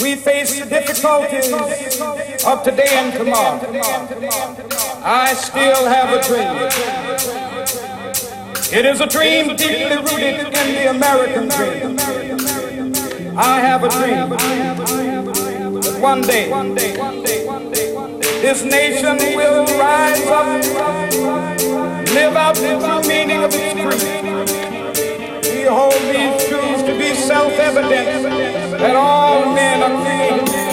we face the difficulties of today and tomorrow. I still have a dream. It is a dream deeply rooted in the American dream. I have a dream that one day this nation will rise up, live out the meaning of its creed. We hold these truths to be self-evident that all men are created.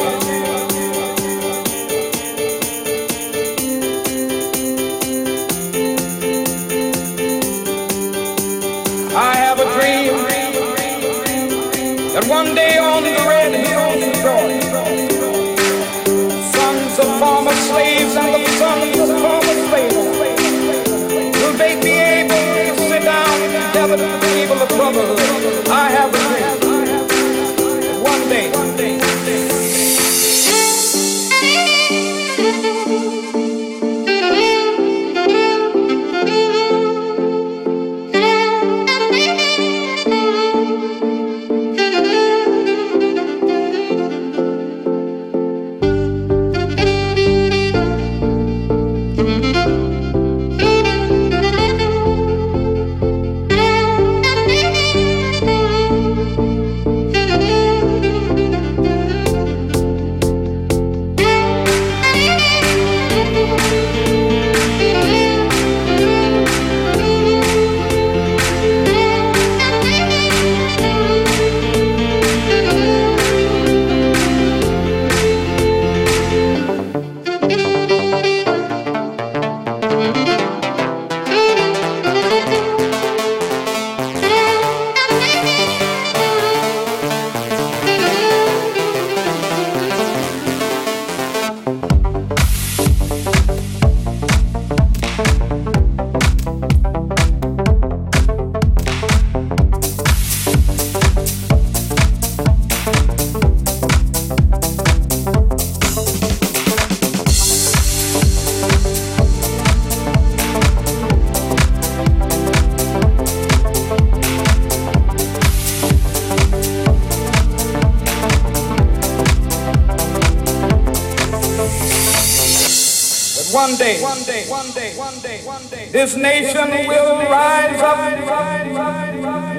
This nation will rise up,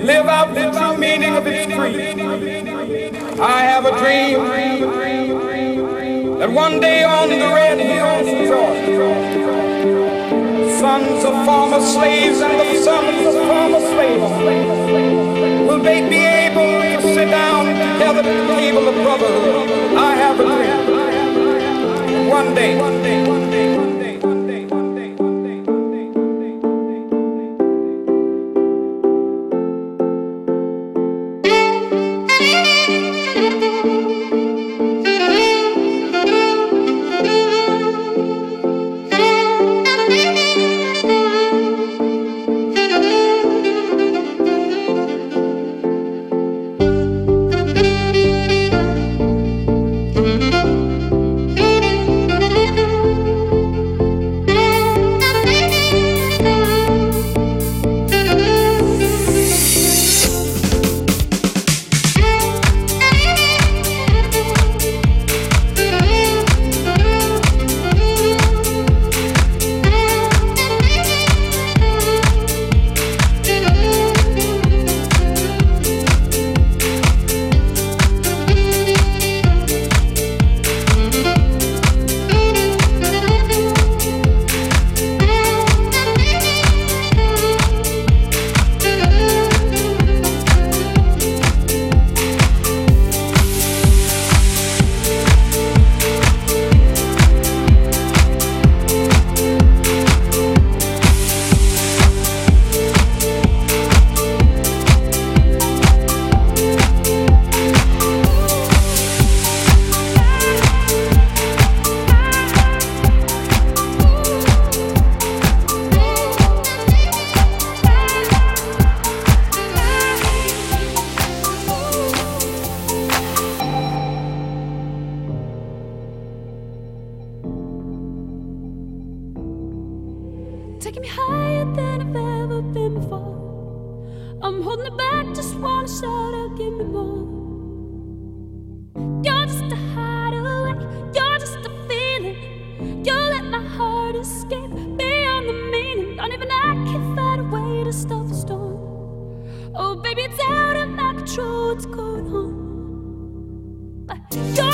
live out the true meaning of its creed. I have a dream that one day on the red hills of Georgia, sons of former slaves and the sons of former slaves will they be able to sit down together at the table of brotherhood. I have a dream. One day, You'll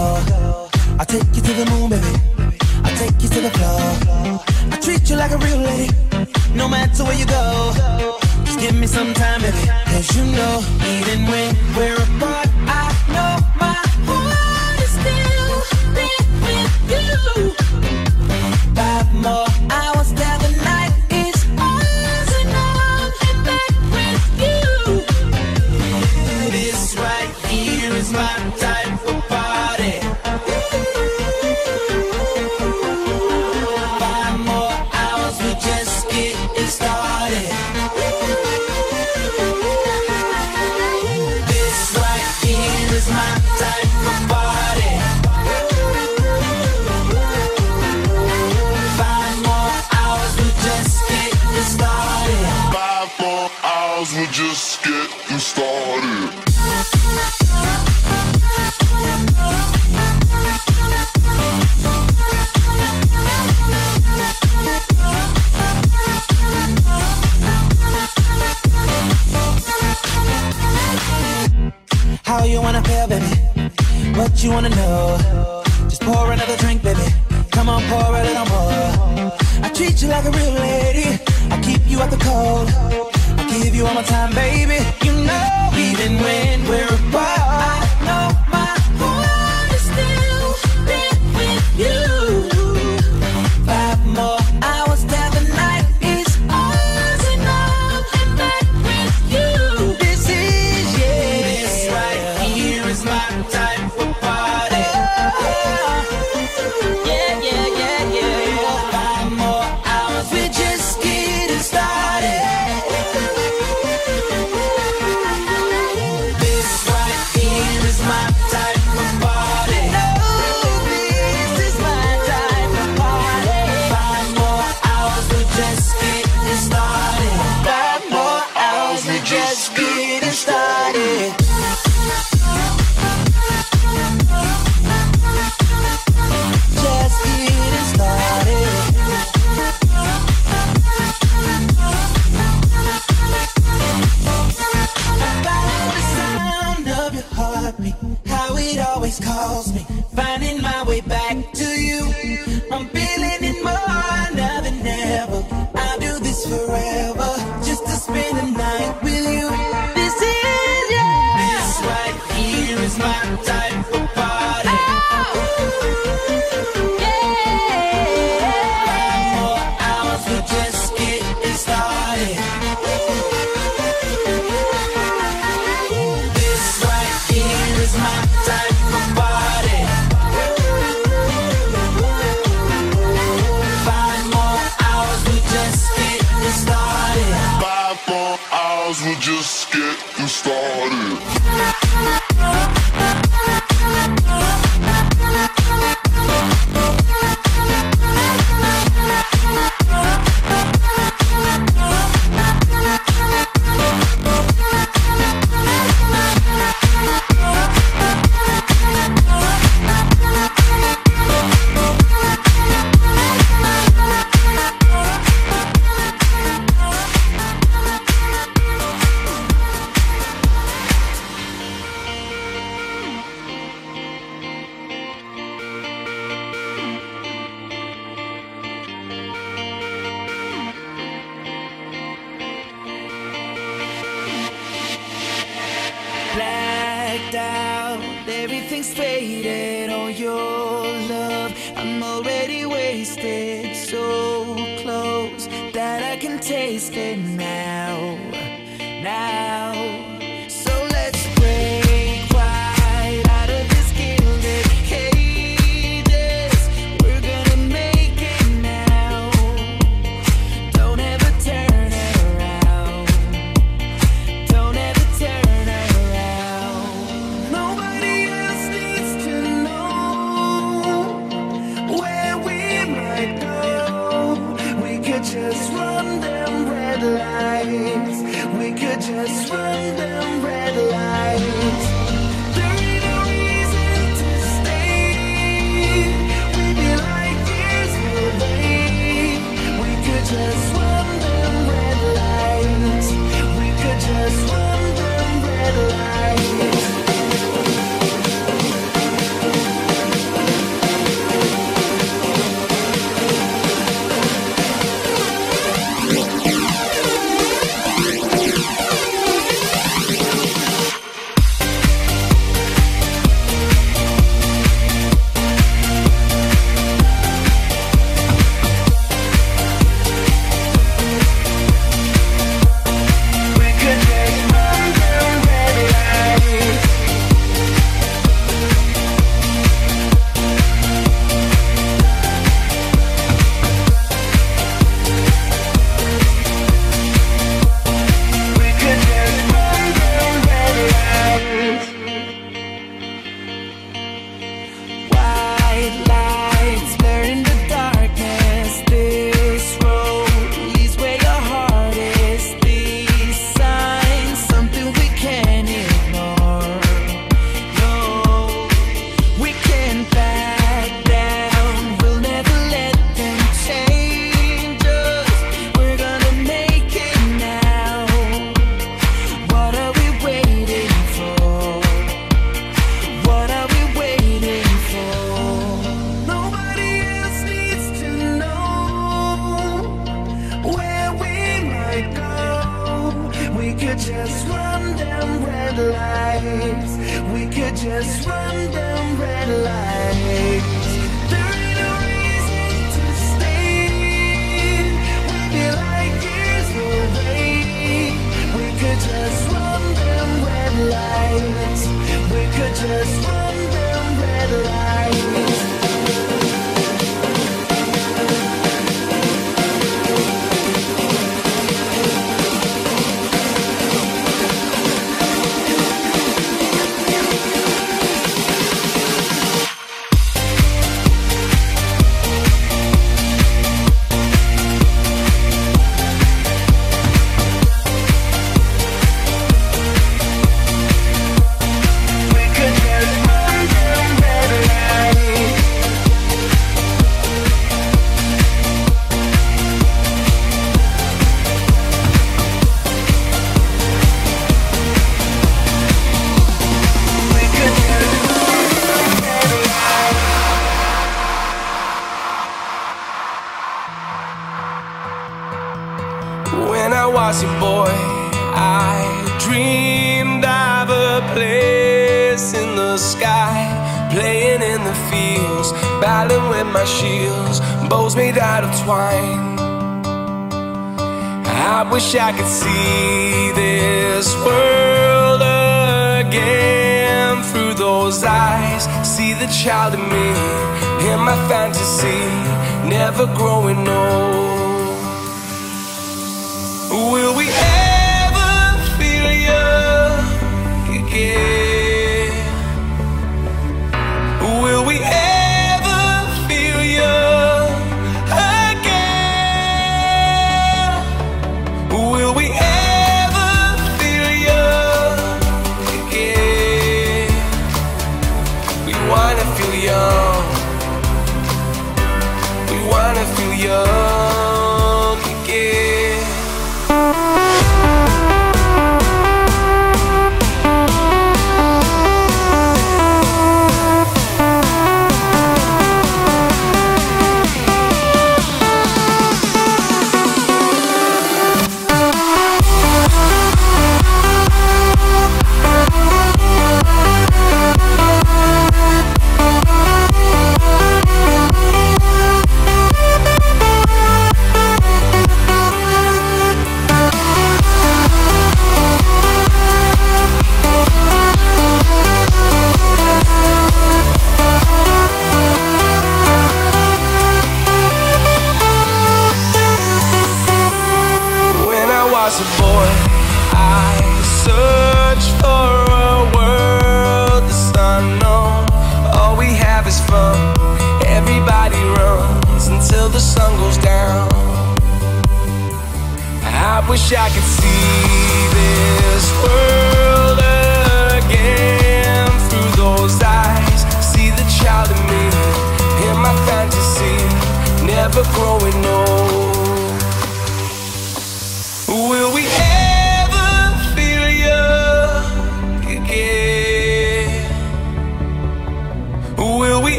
girl. I take you to the moon, baby. I take you to the floor. I treat you like a real lady, no matter where you go. Just give me some time, baby. Cause you know, even when we're apart, I forever. I wish I could see this world again through those eyes. See the child in me, hear my fantasy, never growing old. Will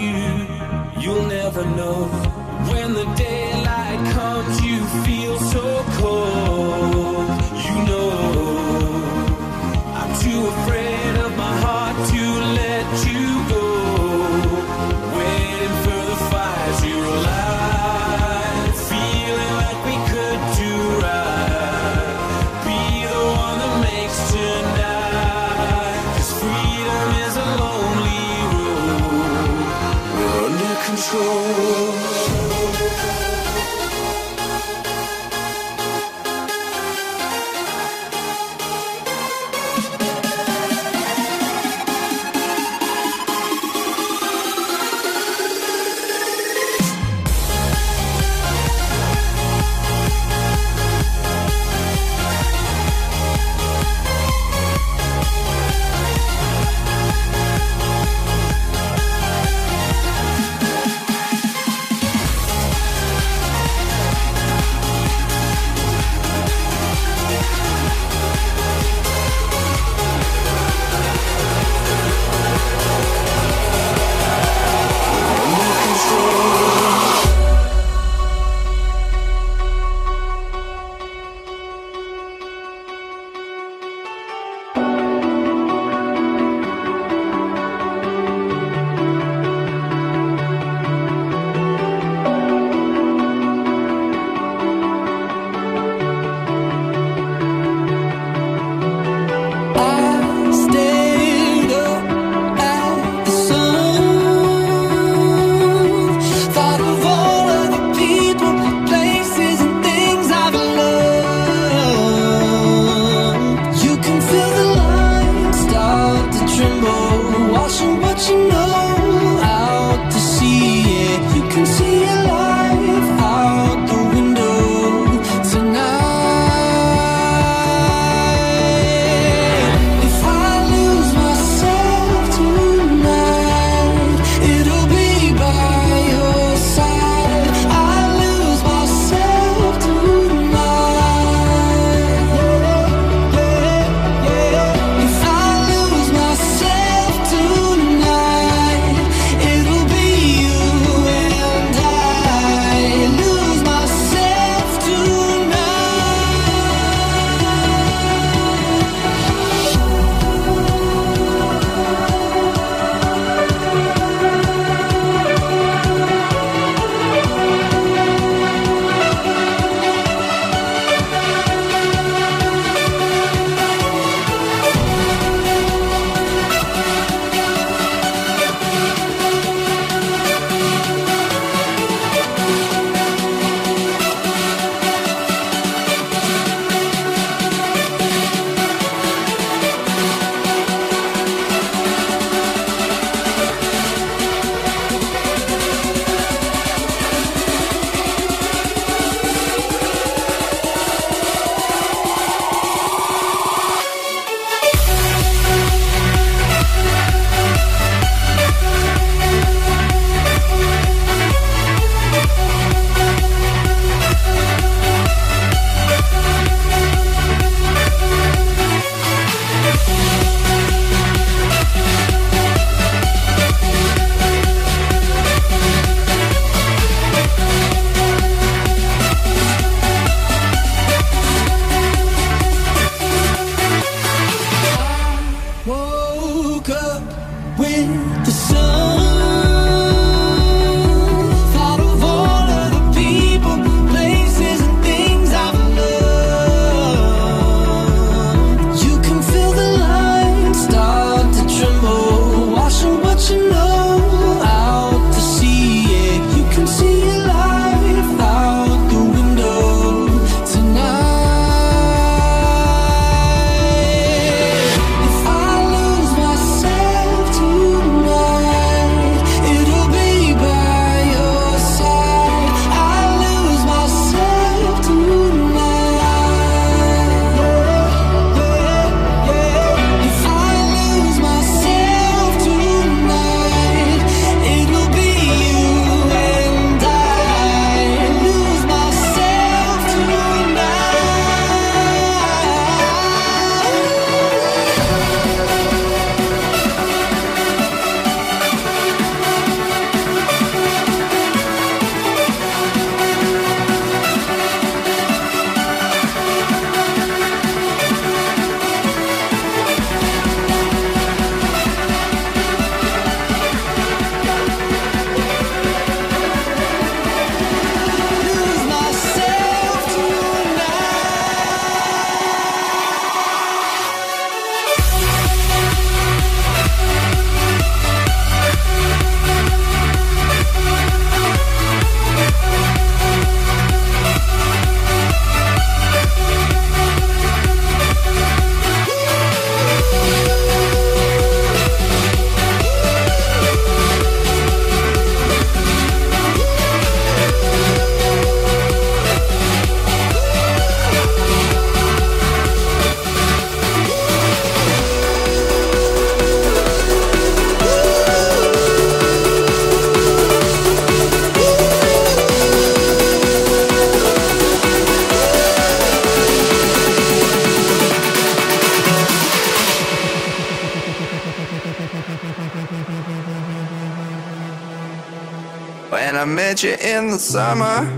you, you'll never know. When the daylight comes, you feel so cold. summer.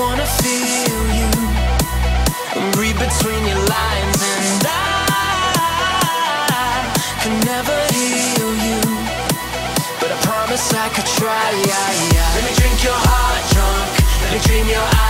wanna feel you read between your lines, and I can never heal you, but I promise I could try. Let me drink your heart drunk. Let me dream your eyes.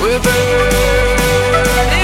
We're burning.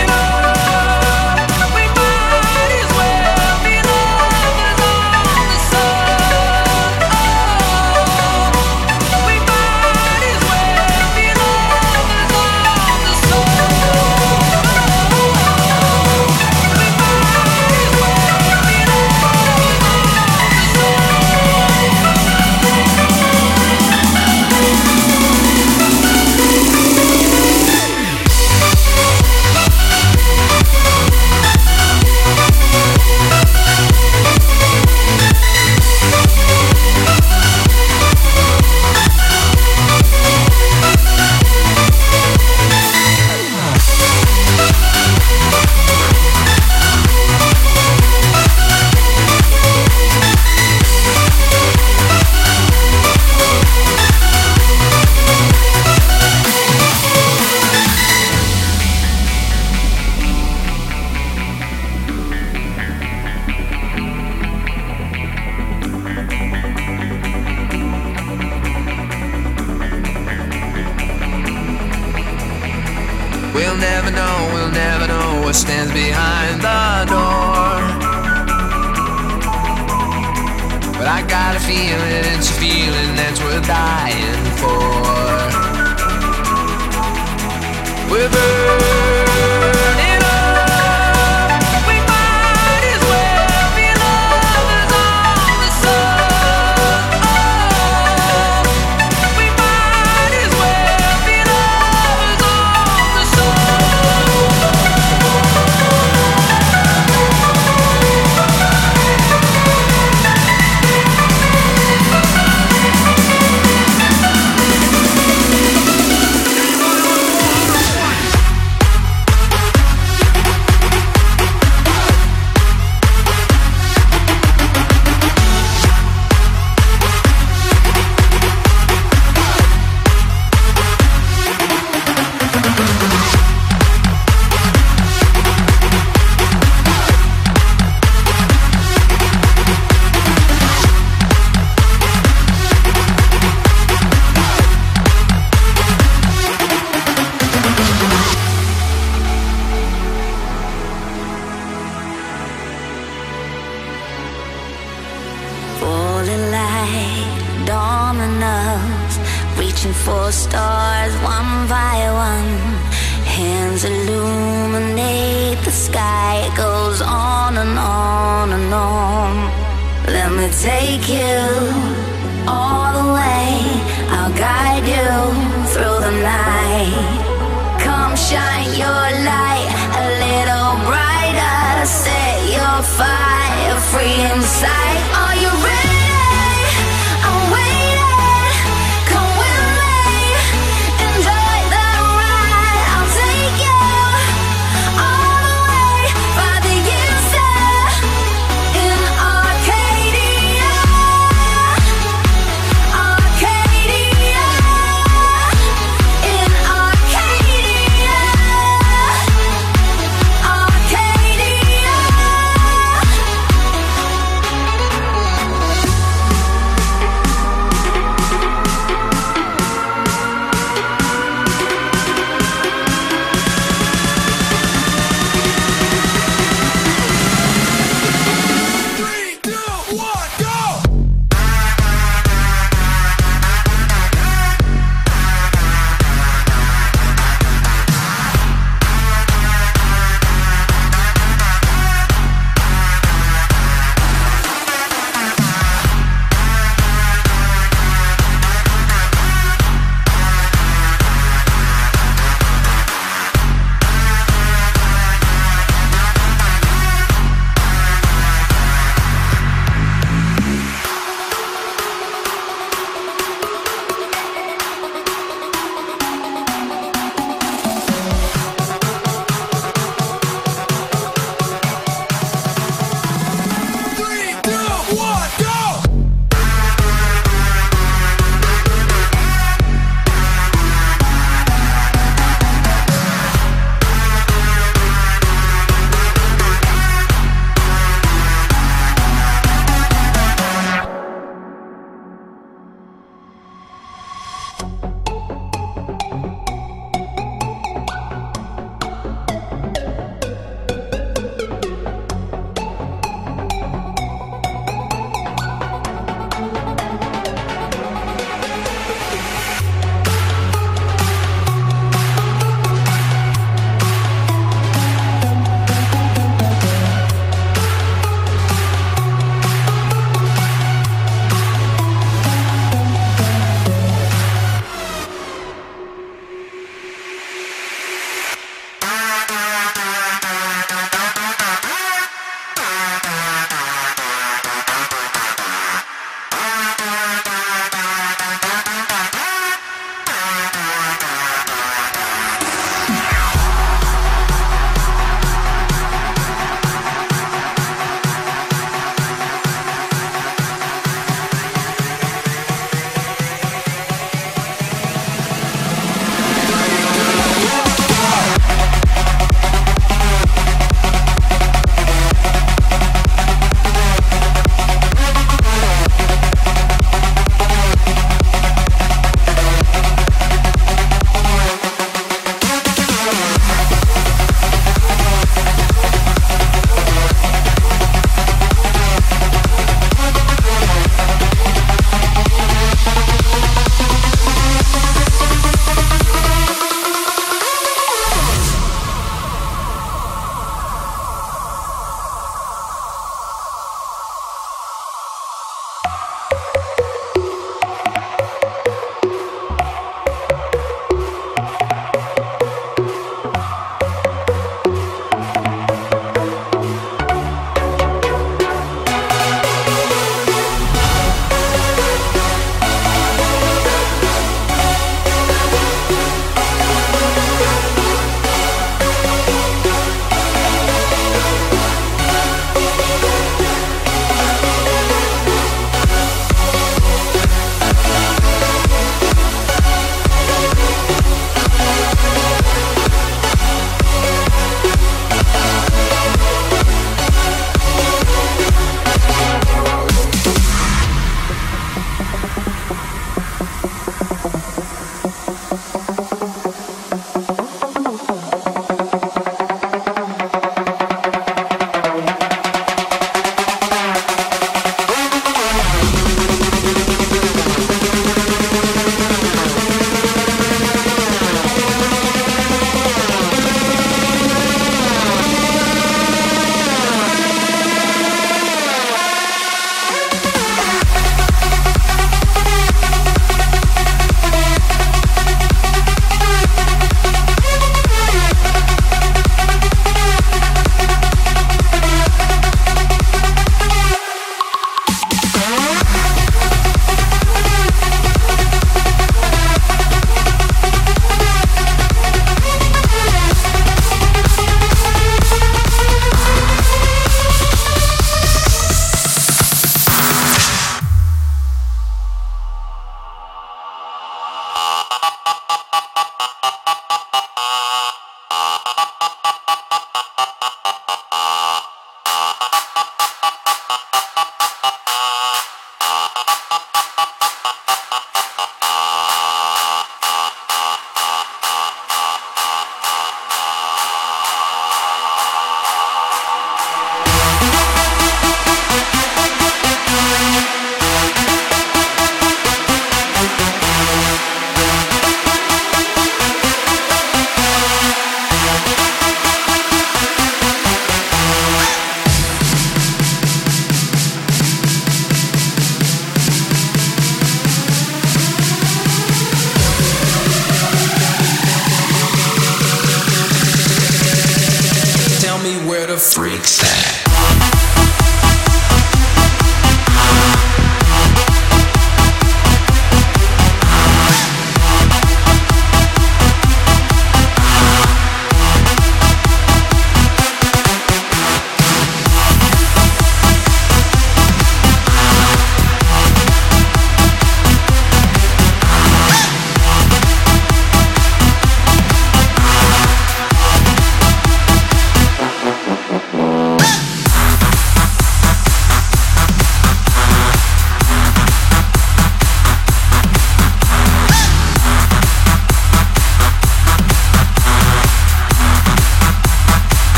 die.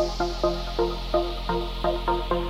Thank you.